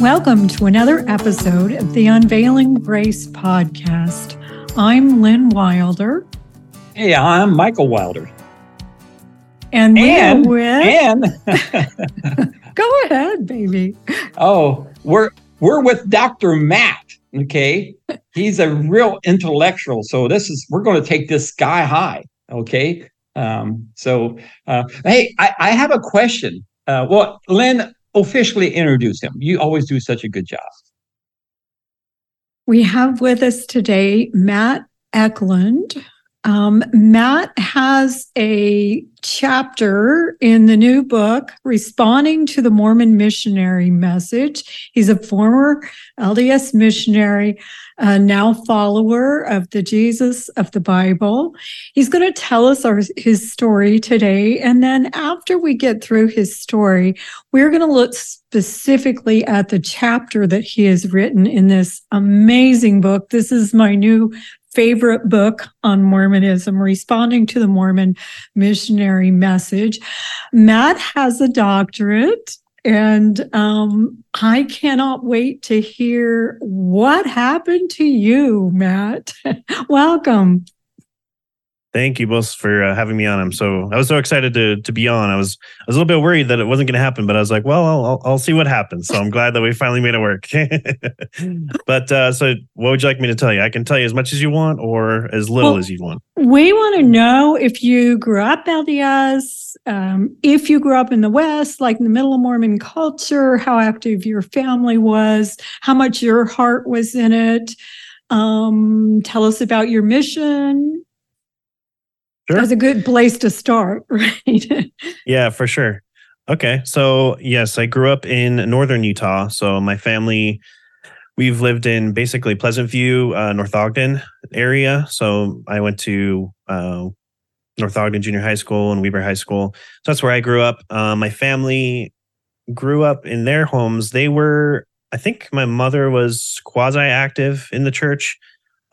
Welcome to another episode of the Unveiling Grace podcast. I'm Lynn Wilder. Hey, I'm Michael Wilder. And And with. and Go ahead, baby. oh, we're we're with Dr. Matt. Okay, he's a real intellectual. So this is we're going to take this sky high. Okay, um, so uh, hey, I, I have a question. Uh, well, Lynn, officially introduce him. You always do such a good job. We have with us today Matt Eklund. Um, Matt has a chapter in the new book, Responding to the Mormon Missionary Message. He's a former LDS missionary, uh, now follower of the Jesus of the Bible. He's going to tell us our, his story today. And then after we get through his story, we're going to look specifically at the chapter that he has written in this amazing book. This is my new favorite book on Mormonism, Responding to the Mormon Missionary Message. Matt has a doctorate. And um, I cannot wait to hear what happened to you, Matt. Welcome. Thank you both for uh, having me on. I'm so I was so excited to to be on. I was I was a little bit worried that it wasn't going to happen, but I was like, well, I'll, I'll see what happens. So I'm glad that we finally made it work. but uh, so, what would you like me to tell you? I can tell you as much as you want, or as little Well, as you want. We want to know if you grew up LDS, um, if you grew up in the West, like in the middle of Mormon culture, how active your family was, how much your heart was in it. Um, tell us about your mission. Sure. That's a good place to start, right? Yeah, for sure. Okay. So, yes, I grew up in northern Utah. So, my family, we've lived in basically Pleasant View, uh, North Ogden area. So, I went to uh, North Ogden Junior High School and Weber High School. So, that's where I grew up. Uh, my family grew up in their homes. They were, I think my mother was quasi active in the church.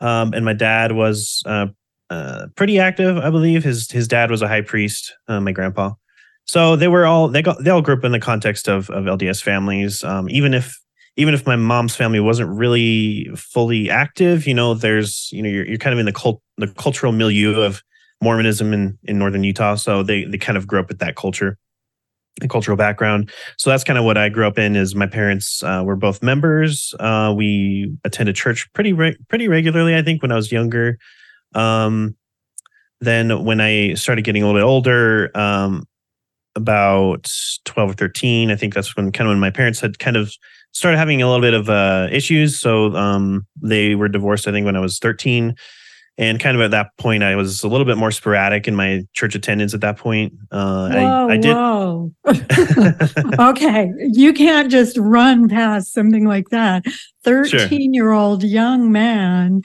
Um, and my dad was uh, pretty active, I believe. His his dad was a high priest, uh, my grandpa. So they were all they got they all grew up in the context of of LDS families. Um, even if even if my mom's family wasn't really fully active, you know, there's you know you're you're kind of in the cult the cultural milieu of Mormonism in in northern Utah. So they they kind of grew up with that culture, the cultural background. So that's kind of what I grew up in. Is my parents uh, were both members. Uh, we attended church pretty re- pretty regularly. I think when I was younger. Um, then when I started getting a little bit older, um, about 12 or 13, I think that's when kind of when my parents had kind of started having a little bit of uh, issues. So um, they were divorced, I think, when I was 13. And kind of at that point, I was a little bit more sporadic in my church attendance at that point. Uh, whoa, I, I did. whoa. okay. You can't just run past something like that. 13 year old young man.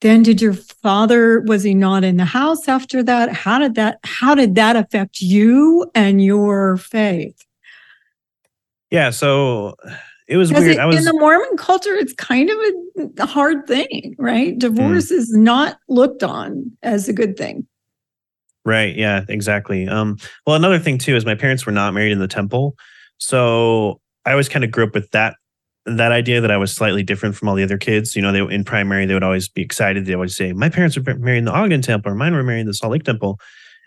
Then did your father was he not in the house after that? How did that how did that affect you and your faith? yeah. So it was Because weird. it- I was. in the Mormon culture, it's kind of a, hard thing, right? Hmm. Divorce is not looked on as a good thing. Right. Yeah, exactly. Um, well, another thing too is my parents were not married in the temple. So I always kind of grew up with that that idea that I was slightly different from all the other kids. You know, they in primary they would always be excited. They would say, My parents were married in the Ogden temple or mine were married in the Salt Lake temple.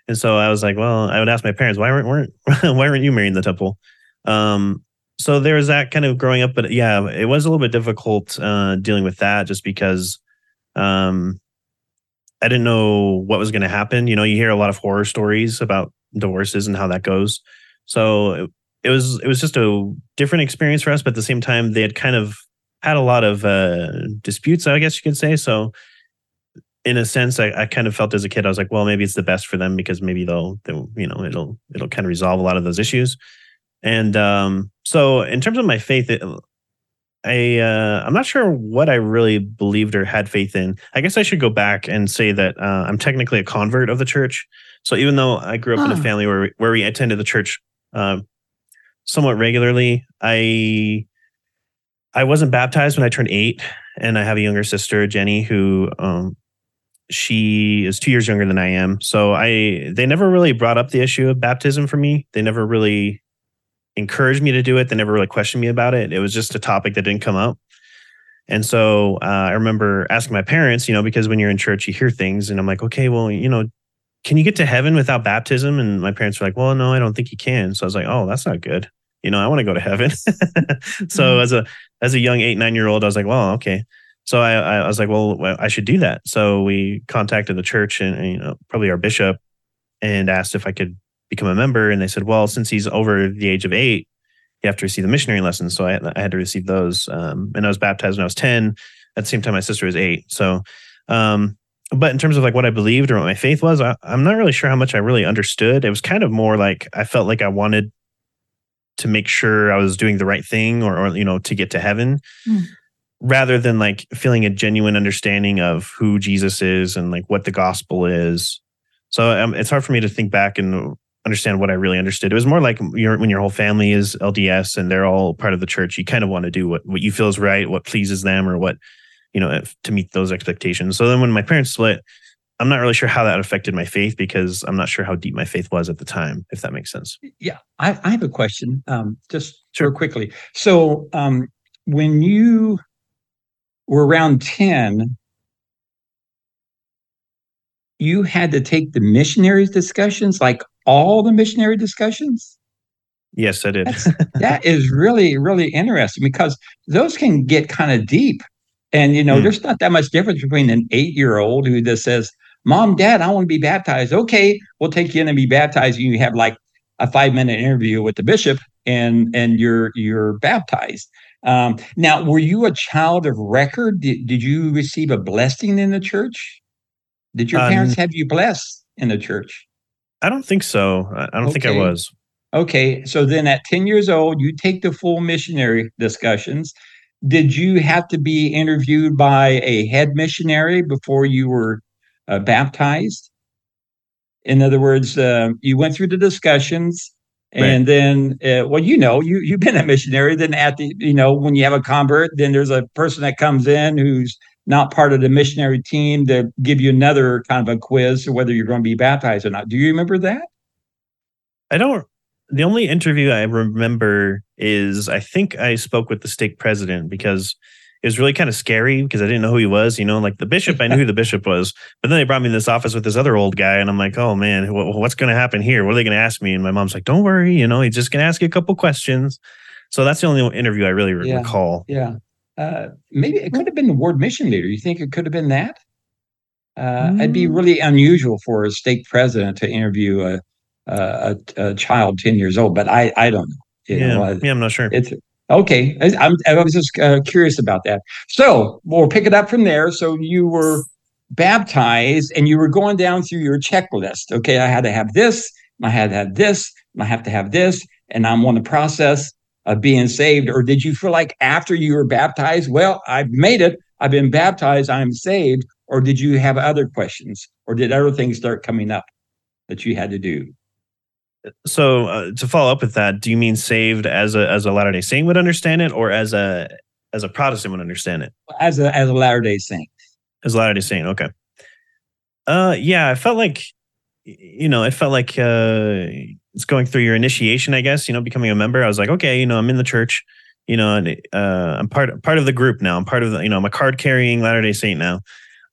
And so I was like, well, I would ask my parents, why weren't, weren't why weren't you married in the temple? Um, so there was that kind of growing up, but yeah, it was a little bit difficult uh, dealing with that just because um, I didn't know what was going to happen. You know, you hear a lot of horror stories about divorces and how that goes. So it, was it was just a different experience for us, but at the same time, they had kind of had a lot of uh, disputes, I guess you could say. So in a sense, I, I kind of felt as a kid, I was like, well, maybe it's the best for them because maybe they'll, they'll you know, it'll it'll kind of resolve a lot of those issues. And um, so in terms of my faith, it, I uh, I'm not sure what I really believed or had faith in. I guess I should go back and say that uh, I'm technically a convert of the church. So even though I grew up in Ah. a family where where we attended the church uh, somewhat regularly, I I wasn't baptized when I turned eight, and I have a younger sister, Jenny, who um, she is two years younger than I am. So I they never really brought up the issue of baptism for me. They never really encouraged me to do it. They never really questioned me about it. It was just a topic that didn't come up. And so uh, I remember asking my parents, you know, because when you're in church, you hear things, and I'm like, okay, well, you know, can you get to heaven without baptism? And my parents were like, well, no, I don't think you can. So I was like, oh, that's not good. You know, I want to go to heaven. so mm-hmm. as a as a young eight nine year old, I was like, well, okay. So I I was like, well, I should do that. So we contacted the church and, and you know probably our bishop and asked if I could become a member. And they said, well, since he's over the age of eight, you have to receive the missionary lessons. So I, I had to receive those. Um, and I was baptized when I was 10. At the same time, my sister was eight. So, um, but in terms of like what I believed or what my faith was, I, I'm not really sure how much I really understood. It was kind of more like I felt like I wanted to make sure I was doing the right thing or, or you know, to get to heaven. Mm. Rather than like feeling a genuine understanding of who Jesus is and like what the gospel is, so um, it's hard for me to think back and understand what I really understood. It was more like your, when your whole family is LDS and they're all part of the church, you kind of want to do what, what you feel is right, what pleases them, or what, you know, to meet those expectations. So then when my parents split, I'm not really sure how that affected my faith because I'm not sure how deep my faith was at the time, if that makes sense. Yeah. I, I have a question, um, just sure quickly. So um, when you were around 10, you had to take the missionaries discussions, like all the missionary discussions? Yes, I did. that is really, really interesting because those can get kind of deep. And, you know, mm. there's not that much difference between an eight year old who just says, Mom, Dad, I want to be baptized. Okay, we'll take you in and be baptized. And you have like a five minute interview with the bishop and and you're you're baptized. Um, now, were you a child of record? Did, did you receive a blessing in the church? Did your parents um, have you blessed in the church? I don't think so. I don't okay. think I was. Okay. So then at 10 years old, you take the full missionary discussions. Did you have to be interviewed by a head missionary before you were uh, baptized? In other words, uh, you went through the discussions and right. then uh, well you know you you've been a missionary then at the you know when you have a convert then there's a person that comes in who's not part of the missionary team to give you another kind of a quiz whether you're going to be baptized or not. Do you remember that? I don't. The only interview I remember is I think I spoke with the stake president because it was really kind of scary because I didn't know who he was. You know, like the bishop, I knew who the bishop was, but then they brought me in this office with this other old guy, and I'm like, oh man, what's going to happen here? What are they going to ask me? And my mom's like, don't worry, you know, he's just going to ask you a couple questions. So that's the only interview I really yeah, recall. Yeah. Uh, maybe it could have been the ward mission leader. You think it could have been that? Uh, mm. It'd be really unusual for a stake president to interview a, a, a child 10 years old, but I, I don't know. You yeah. Know, yeah, I'm not sure. It's okay. I, I was just uh, curious about that. So we'll pick it up from there. So you were baptized and you were going down through your checklist. Okay, I had to have this, I had to have this, I have to have this, and I'm on the process of being saved? Or did you feel like after you were baptized, well, I've made it, I've been baptized, I'm saved? Or did you have other questions? Or did other things start coming up that you had to do? So uh, to follow up with that, do you mean saved as a as a Latter Day Saint would understand it, or as a as a Protestant would understand it? As a as a Latter Day Saint. As a Latter Day Saint, okay. Uh, yeah, I felt like, you know, it felt like uh, it's going through your initiation, I guess, you know, becoming a member. I was like, okay, you know, I'm in the church, you know, and uh, I'm part part of the group now. I'm part of the, you know, I'm a card carrying Latter Day Saint now.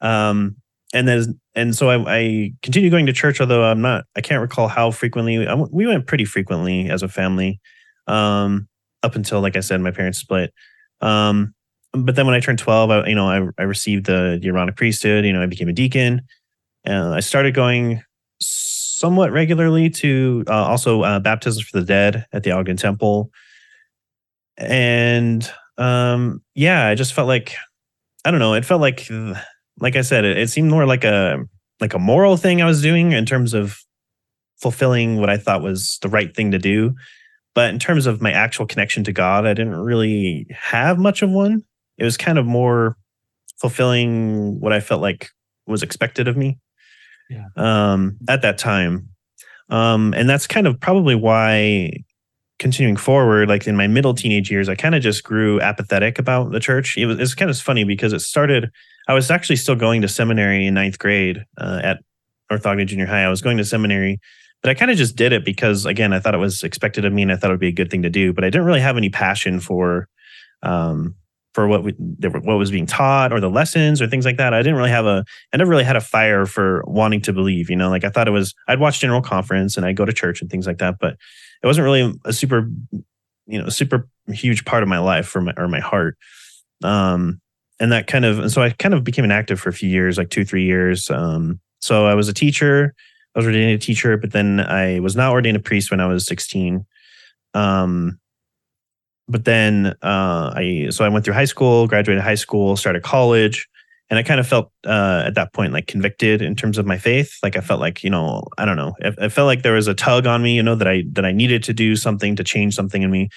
Um, and then and so I, I continue going to church, although I'm not. I can't recall how frequently. I, we went pretty frequently as a family, um, up until like I said, my parents split. Um, but then when I turned 12, I, you know, I, I received the, Aaronic priesthood. You know, I became a deacon. Uh, I started going somewhat regularly to uh, also uh, baptisms for the dead at the Ogden Temple. And um, yeah, I just felt like I don't know. It felt like, like I said, it, it seemed more like a like a moral thing I was doing in terms of fulfilling what I thought was the right thing to do. But in terms of my actual connection to God, I didn't really have much of one. It was kind of more fulfilling what I felt like was expected of me yeah. um, at that time. Um, and that's kind of probably why continuing forward, like in my middle teenage years, I kind of just grew apathetic about the church. It was it's kind of funny because it started. I was actually still going to seminary in ninth grade uh, at North Ogden Junior High. I was going to seminary but I kind of just did it because again, I thought it was expected of me and I thought it would be a good thing to do, but I didn't really have any passion for um for what we, what was being taught or the lessons or things like that. I didn't really have a I never really had a fire for wanting to believe, you know, like I thought it was I'd watch general conference and I'd go to church and things like that, but it wasn't really a super you know, super huge part of my life for my or my heart. Um and that kind of and so I kind of became an active for a few years, like 2 3 years. Um so I was a teacher I was ordained a teacher, but then I was not ordained a priest when I was 16. Um, but then uh, I so I went through high school, graduated high school, started college, and I kind of felt uh, at that point like convicted in terms of my faith. Like I felt like you know I don't know, I, I felt like there was a tug on me, you know, that I that I needed to do something to change something in me.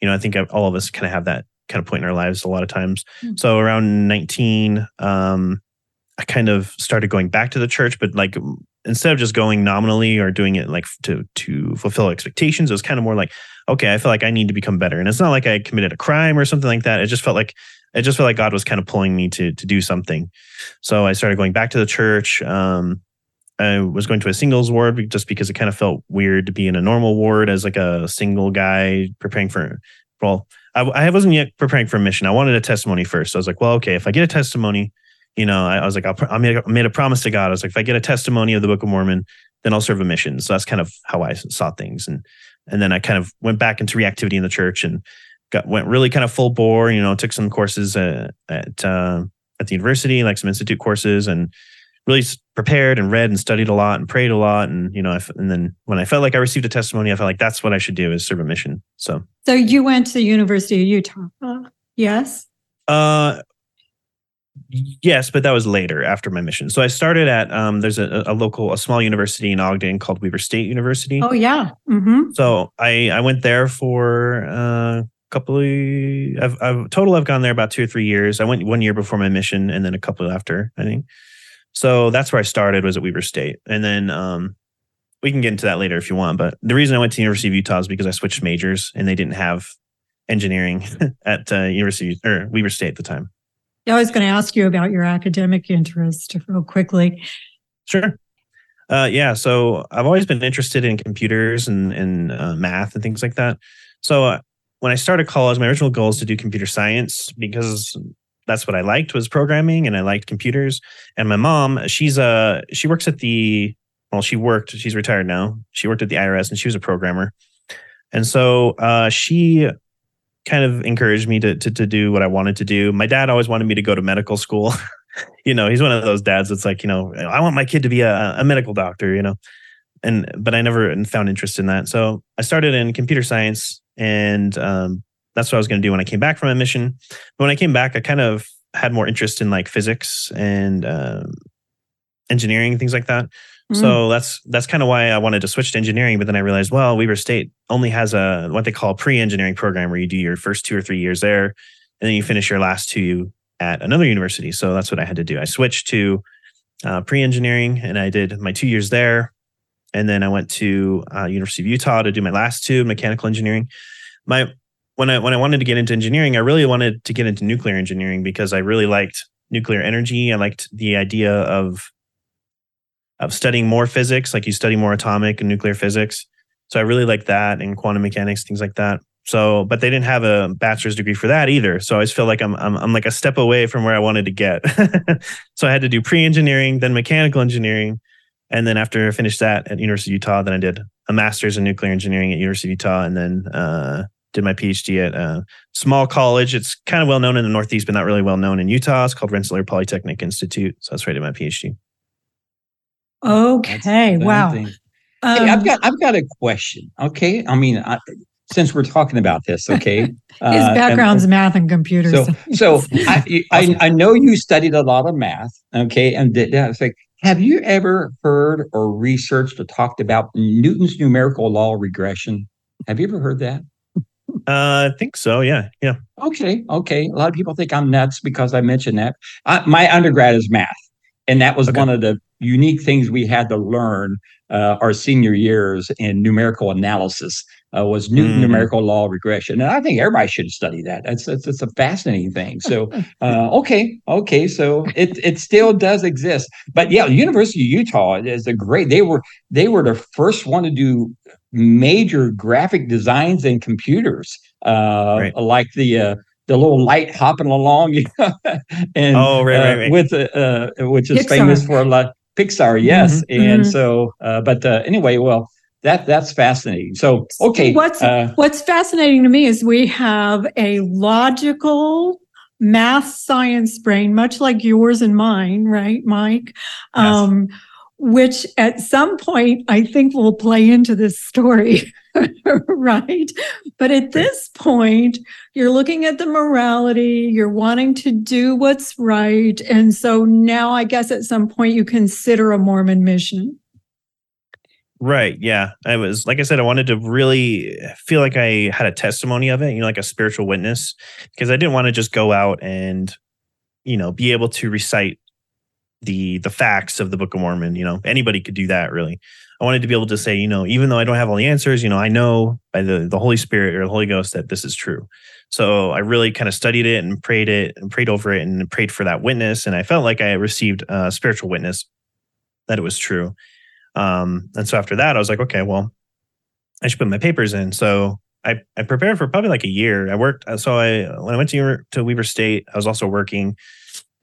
You know, I think all of us kind of have that kind of point in our lives a lot of times. Mm-hmm. So around 19, um, I kind of started going back to the church, but like instead of just going nominally or doing it like to to fulfill expectations, it was kind of more like, okay, I feel like I need to become better. And it's not like I committed a crime or something like that. It just felt like it just felt like God was kind of pulling me to to do something. So I started going back to the church. Um, I was going to a singles ward just because it kind of felt weird to be in a normal ward as like a single guy preparing for. Well, I, I wasn't yet preparing for a mission. I wanted a testimony first. So I was like, well, okay, if I get a testimony, you know, I, I was like, I'll, I made, a, made a promise to God. I was like, if I get a testimony of the Book of Mormon, then I'll serve a mission. So that's kind of how I saw things. And and then I kind of went back into reactivity in the church and got went really kind of full bore. You know, took some courses at at, uh, at the university, like some institute courses, and really prepared and read and studied a lot and prayed a lot. And you know, and then when I felt like I received a testimony, I felt like that's what I should do is serve a mission. So, so you went to the University of Utah, uh, yes? Uh, Yes, but that was later after my mission. So I started at um, there's a, a, local, a small university in Ogden called Weber State University. Oh yeah. Mm-hmm. So I I went there for uh, a couple of I've, I've total I've gone there about two or three years. I went one year before my mission, and then a couple after I think. So that's where I started was at Weber State, and then um, we can get into that later if you want. But the reason I went to the University of Utah is because I switched majors, and they didn't have engineering at uh, University or Weber State at the time. Yeah, I was going to ask you about your academic interest real quickly. Sure. Uh, yeah, so I've always been interested in computers and, and uh, math and things like that. So uh, when I started college, my original goal is to do computer science because that's what I liked was programming and I liked computers. And my mom, she's a uh, she works at the well, she worked. She's retired now. She worked at the IRS and she was a programmer. And so uh, she kind of encouraged me to, to to do what I wanted to do. My dad always wanted me to go to medical school. you know, he's one of those dads that's like, you know, I want my kid to be a, a medical doctor, you know. And but I never found interest in that. So I started in computer science and um, that's what I was going to do when I came back from my mission. But when I came back, I kind of had more interest in like physics and um, engineering, things like that. So mm. that's that's kind of why I wanted to switch to engineering. But then I realized, well, Weber State only has a what they call a pre-engineering program where you do your first two or three years there, and then you finish your last two at another university. So that's what I had to do. I switched to uh, pre-engineering, and I did my two years there, and then I went to uh, University of Utah to do my last two mechanical engineering. My when I when I wanted to get into engineering, I really wanted to get into nuclear engineering because I really liked nuclear energy. I liked the idea of of studying more physics, like you study more atomic and nuclear physics. So I really like that and quantum mechanics, things like that. So, but they didn't have a bachelor's degree for that either. So I always feel like I'm I'm, I'm like a step away from where I wanted to get. so I had to do pre-engineering, then mechanical engineering, and then after I finished that at University of Utah, then I did a master's in nuclear engineering at University of Utah, and then uh, did my PhD at a small college. It's kind of well known in the Northeast, but not really well known in Utah. It's called Rensselaer Polytechnic Institute. So that's where I did my PhD. Okay. Wow. Um, hey, I've um, got I've got a question. Okay, I mean, I, since we're talking about this, okay, his uh, background's and, math and computers. So, so I, I, I know you studied a lot of math. Okay, and did, it's like, have you ever heard or researched or talked about Newton's numerical law regression? Have you ever heard that? Uh, I think so. Yeah. Yeah. Okay. Okay. A lot of people think I'm nuts because I mentioned that. I, my undergrad is math, and that was okay. one of the unique things we had to learn uh, our senior years in numerical analysis uh, was new mm. numerical law regression, and I think everybody should study that. It's it's, it's a fascinating thing. So uh, okay, okay, so it it still does exist, but yeah, University of Utah is a great. They were they were the first one to do major graphic designs in computers, uh, right. like the uh, the little light hopping along, you know, and oh, right, right, uh, right. with uh, which is Pixar. famous for a lot. Pixar, yes, mm-hmm, and mm-hmm. so, uh, but uh, anyway, well, that that's fascinating. So, okay, what's uh, what's fascinating to me is we have a logical math science brain, much like yours and mine, right, Mike? Yes. Um, which at some point I think will play into this story, right? But at this point, you're looking at the morality, you're wanting to do what's right. And so now I guess at some point you consider a Mormon mission. Right. Yeah. I was, like I said, I wanted to really feel like I had a testimony of it, you know, like a spiritual witness, because I didn't want to just go out and, you know, be able to recite the the facts of the Book of Mormon. You know, anybody could do that. Really, I wanted to be able to say, you know, even though I don't have all the answers, you know, I know by the the Holy Spirit or the Holy Ghost that this is true. So I really kind of studied it and prayed it and prayed over it and prayed for that witness, and I felt like I received a spiritual witness that it was true. Um, and so after that, I was like, okay, well, I should put my papers in. So I, I prepared for probably like a year. I worked. So I when I went to to Weber State, I was also working.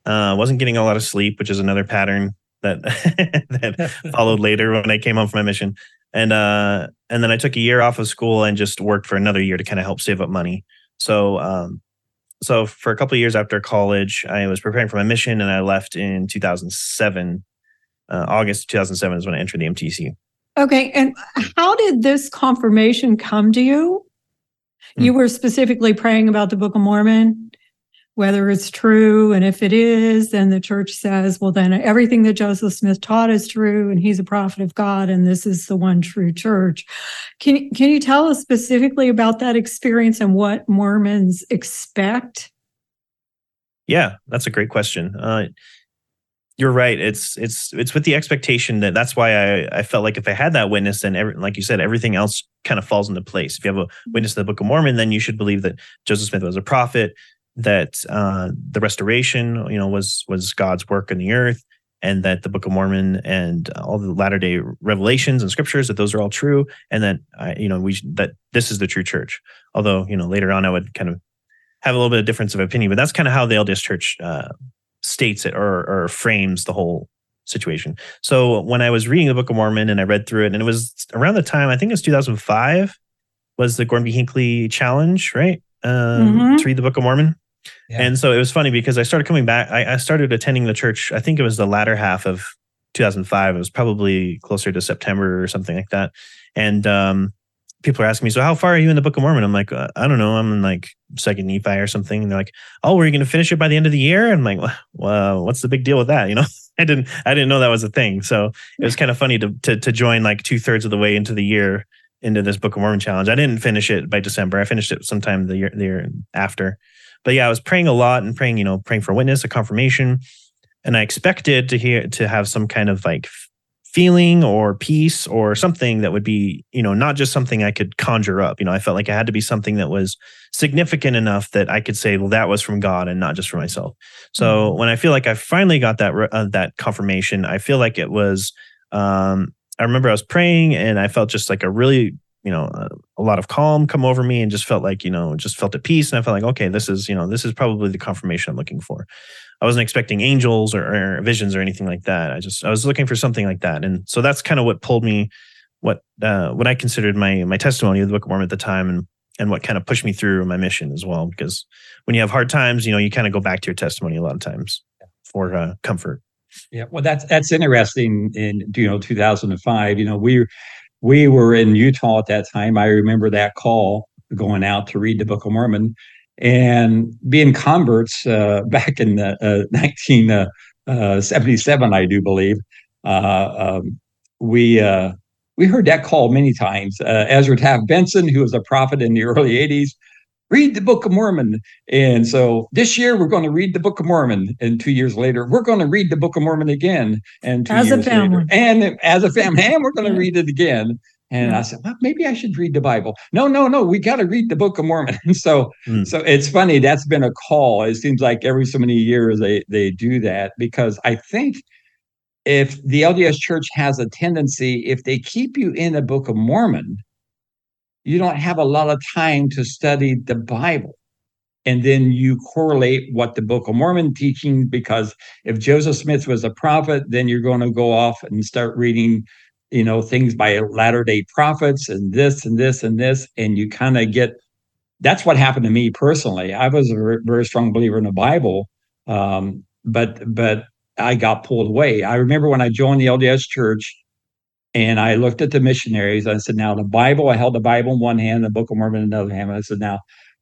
Uh, wasn't getting a lot of sleep, which is another pattern that that followed later when I came home from my mission. And uh, and then I took a year off of school and just worked for another year to kind of help save up money. So um, so for a couple of years after college, I was preparing for my mission, and I left in 2007. Uh, August 2007 is when I entered the MTC. Okay, and how did this confirmation come to you? You hmm. were specifically praying about the Book of Mormon whether it's true. And if it is, then the church says, well, then everything that Joseph Smith taught is true, and he's a prophet of God, and this is the one true church. Can, can you tell us specifically about that experience and what Mormons expect? Yeah, that's a great question. Uh, you're right. It's it's it's with the expectation that that's why I I felt like if I had that witness, then every, like you said, everything else kind of falls into place. If you have a witness to the Book of Mormon, then you should believe that Joseph Smith was a prophet, that uh, the restoration, you know, was was God's work in the earth, and that the Book of Mormon and all the latter day revelations and scriptures that those are all true, and that uh, you know we that this is the true church. Although you know later on I would kind of have a little bit of difference of opinion, but that's kind of how the LDS Church uh, states it or, or frames the whole situation. So when I was reading the Book of Mormon and I read through it, and it was around the time I think it was 2005 was the Gordon B. Hinckley challenge, right? Um, mm-hmm. To read the Book of Mormon. And so it was funny because I started coming back. I, I, started attending the church. I think it was the latter half of 2005. It was probably closer to September or something like that. And um, people are asking me, "So how far are you in the Book of Mormon?" I'm like, uh, "I don't know. I'm in like Second Nephi or something." And they're like, "Oh, were you going to finish it by the end of the year?" And I'm like, "Well, what's the big deal with that?" You know, I didn't I didn't know that was a thing. So it was kind of funny to to, to join like two thirds of the way into the year into this Book of Mormon challenge. I didn't finish it by December. I finished it sometime the year the year after. But yeah, I was praying a lot and praying, you know, praying for witness, a confirmation. And I expected to hear to have some kind of like feeling or peace or something that would be, you know, not just something I could conjure up. You know, I felt like it had to be something that was significant enough that I could say, well, that was from God and not just for myself. So mm-hmm. when I feel like I finally got that uh, that confirmation, I feel like it was. Um, I remember I was praying and I felt just like a really you know a, a, lot of calm come over me and just felt like you know just felt at peace and i felt like okay this is you know this is probably the confirmation i'm looking for i wasn't expecting angels or, or visions or anything like that. I just i was looking for something like that. And so that's kind of what pulled me what uh, what i considered my my testimony of the book of mormon at the time and and what kind of pushed me through my mission as well. Because when you have hard times you know you kind of go back to your testimony a lot of times for uh, comfort. Yeah well that's that's interesting in you know 2005 you know we we were in Utah at that time. I remember that call going out to read the Book of Mormon and being converts uh, back in the, uh, 1977, uh, uh, I do believe. Uh, um, we we heard that call many times. Ezra Taft Benson, who was a prophet in the early 80s, read the Book of Mormon. And so this year we're going to read the Book of Mormon. And two years later, we're going to read the Book of Mormon again. And two As a family. later, and as a family, and we're going to read it again. And Yeah. I said, well, maybe I should read the Bible. No, no, no, we got to read the Book of Mormon. And so, Hmm. so it's funny. That's been a call. It seems like every so many years they they do that because I think if the LDS Church has a tendency, if they keep you in the Book of Mormon, you don't have a lot of time to study the Bible. And then you correlate what the Book of Mormon teaching, because if Joseph Smith was a prophet, then you're going to go off and start reading, you know, things by latter day prophets and this and this and this. And you kind of get that's what happened to me personally. I was a very strong believer in the Bible, um, but but I got pulled away. I remember when I joined the LDS Church, and I looked at the missionaries. I said, "Now the Bible." I held the Bible in one hand, the Book of Mormon in another hand. I said, "Now,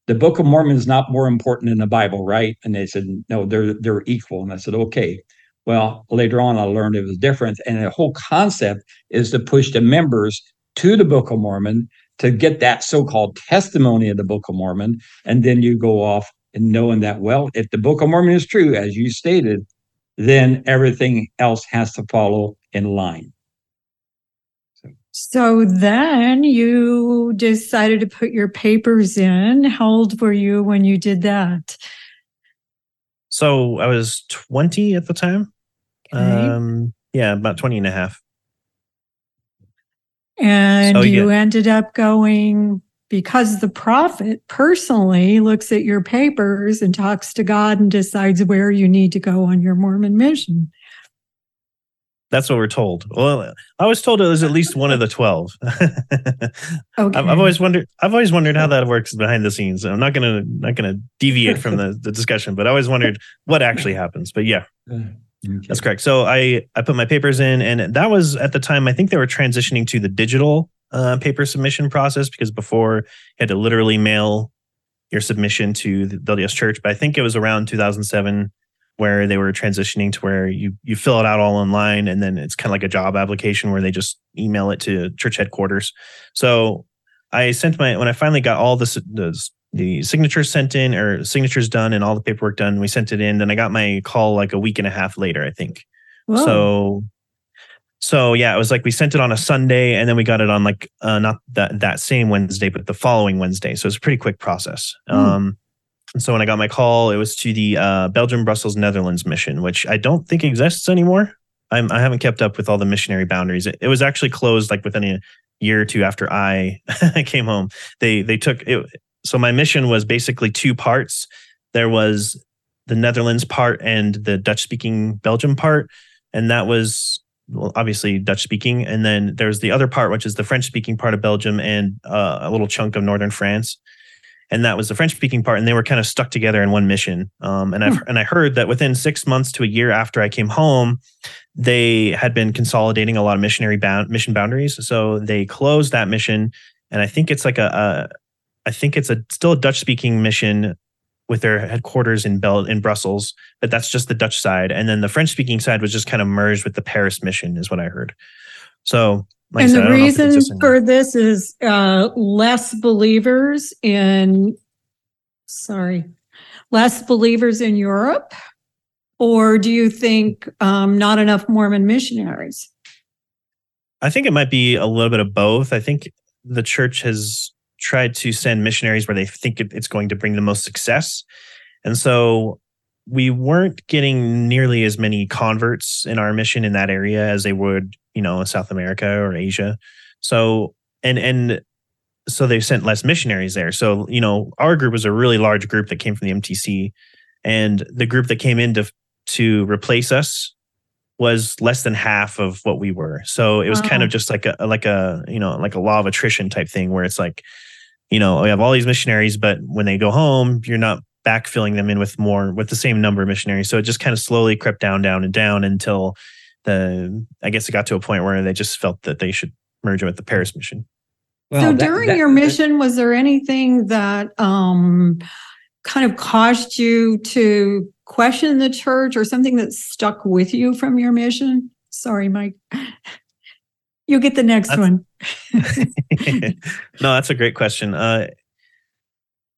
the Book of Mormon is not more important than the Bible, right?" And they said, "No, they're they're equal." And I said, "Okay." Well, later on, I learned it was different, and the whole concept is to push the members to the Book of Mormon to get that so-called testimony of the Book of Mormon, and then you go off and knowing that well, if the Book of Mormon is true, as you stated, then everything else has to follow in line. So then you decided to put your papers in. How old were you when you did that? So I was 20 at the time. Okay. Um, yeah, about 20 and a half. and so, you yeah. ended up going because the prophet personally looks at your papers and talks to God and decides where you need to go on your Mormon mission. That's what we're told. Well, I was told it was at least one of the 12. Okay. I've, I've always wondered. I've always wondered how that works behind the scenes. I'm not gonna not gonna deviate from the, the discussion, but I always wondered what actually happens. But yeah, that's correct. So I I put my papers in, and that was at the time I think they were transitioning to the digital uh, paper submission process because before you had to literally mail your submission to the LDS Church. But I think it was around 2007 where they were transitioning to where you you fill it out all online, and then it's kind of like a job application where they just email it to church headquarters. So I sent my when I finally got all the the, the signatures sent in or signatures done and all the paperwork done. We sent it in. Then I got my call like a week and a half later, I think. Whoa. So, so yeah, it was like we sent it on a Sunday, and then we got it on like uh, not that that same Wednesday, but the following Wednesday. So it's a pretty quick process. Hmm. Um, and so when I got my call, it was to the uh, Belgium, Brussels, Netherlands mission, which I don't think exists anymore. I'm, I haven't kept up with all the missionary boundaries. It, it was actually closed like within a year or two after I came home. They they took it. So my mission was basically two parts. There was the Netherlands part and the Dutch speaking Belgium part, and that was well, obviously Dutch speaking. And then there's the other part, which is the French speaking part of Belgium and uh, a little chunk of northern France. And that was the French speaking part, and they were kind of stuck together in one mission. Um, and I and I heard that within six months to a year after I came home, they had been consolidating a lot of missionary bound mission boundaries. So they closed that mission, and I think it's like a, a I think it's a still a Dutch speaking mission with their headquarters in Bel in Brussels, but that's just the Dutch side, and then the French speaking side was just kind of merged with the Paris mission, is what I heard. So, like and said, the don't know if reason for this is uh, less believers in, sorry, less believers in Europe? Or do you think um, not enough Mormon missionaries? I think it might be a little bit of both. I think the church has tried to send missionaries where they think it's going to bring the most success. And so we weren't getting nearly as many converts in our mission in that area as they would, you know, in South America or Asia. So, and, and, so they sent less missionaries there. So, you know, our group was a really large group that came from the MTC and the group that came in to, to replace us was less than half of what we were. So it was kind of just like a like a you know like a law of attrition type thing where it's like, you know, we have all these missionaries, but when they go home, you're not backfilling them in with more with the same number of missionaries. So it just kind of slowly crept down, down, and down until the I guess it got to a point where they just felt that they should merge with the Paris mission. So that- during that- your that- mission, was there anything that um, kind of caused you to question in the church or something that stuck with you from your mission? Sorry, Mike. You get the next That's- one. no, that's a great question. Uh,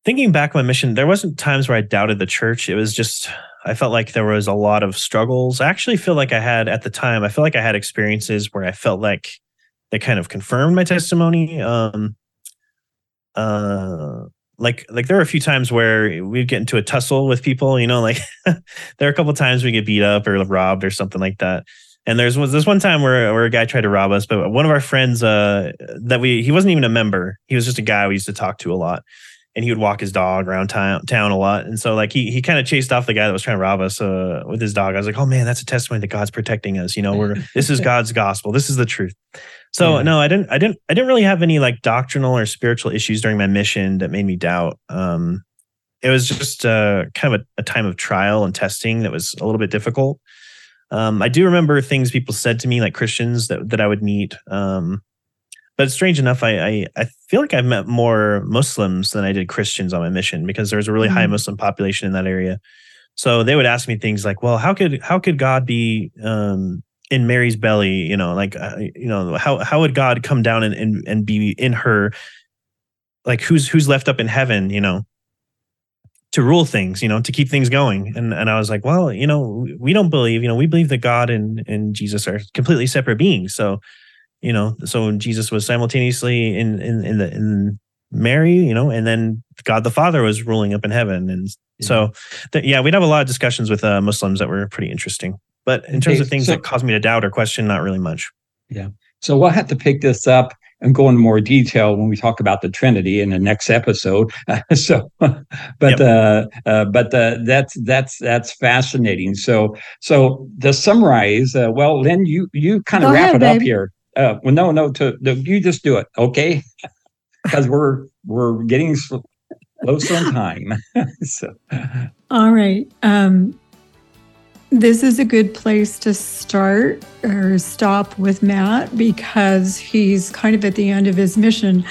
thinking back on my mission, there wasn't times where I doubted the church. It was just I felt like there was a lot of struggles. I actually feel like I had at the time, I feel like I had experiences where I felt like they kind of confirmed my testimony. Um uh like like there were a few times where we'd get into a tussle with people, you know, like there are a couple times we get beat up or robbed or something like that. And there's was this one time where where a guy tried to rob us, but one of our friends uh that we he wasn't even a member. He was just a guy we used to talk to a lot and he would walk his dog around town, town a lot. And so like he he kind of chased off the guy that was trying to rob us uh, with his dog. I was like, oh man, that's a testimony that God's protecting us. You know, we're this is God's gospel. This is the truth. So yeah. no, I didn't I didn't I didn't really have any like doctrinal or spiritual issues during my mission that made me doubt. Um, it was just uh, kind of a, a time of trial and testing that was a little bit difficult. Um, I do remember things people said to me, like Christians that that I would meet. Um, but strange enough, I, I, I feel like I've met more Muslims than I did Christians on my mission because there's a really mm-hmm. high Muslim population in that area. So they would ask me things like, "Well, how could how could God be um, in Mary's belly? You know, like uh, you know, how how would God come down and, and and be in her? Like who's who's left up in heaven? You know, to rule things, you know, to keep things going. And and I was like, well, you know, we don't believe, you know, we believe that God and and Jesus are completely separate beings. So you know so jesus was simultaneously in in in the in mary you know and then god the father was ruling up in heaven and yeah. so th- yeah we'd have a lot of discussions with uh, muslims that were pretty interesting but in terms okay, of things so, that cause me to doubt or question not really much yeah so we'll have to pick this up and go into more detail when we talk about the Trinity in the next episode. so, but yep. uh, uh, but uh, that's that's that's fascinating. So so to summarize, uh, well, Lynn, you you kind of wrap ahead, it babe. up here. Uh, well, no, no, to, to, you just do it, okay? Because we're we're getting close on time. so. All right. Um, this is a good place to start or stop with Matt because he's kind of at the end of his mission.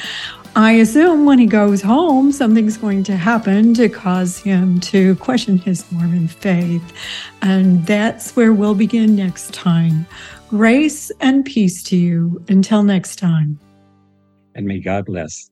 I assume when he goes home, something's going to happen to cause him to question his Mormon faith. And that's where we'll begin next time. Grace and peace to you. Until next time. And may God bless.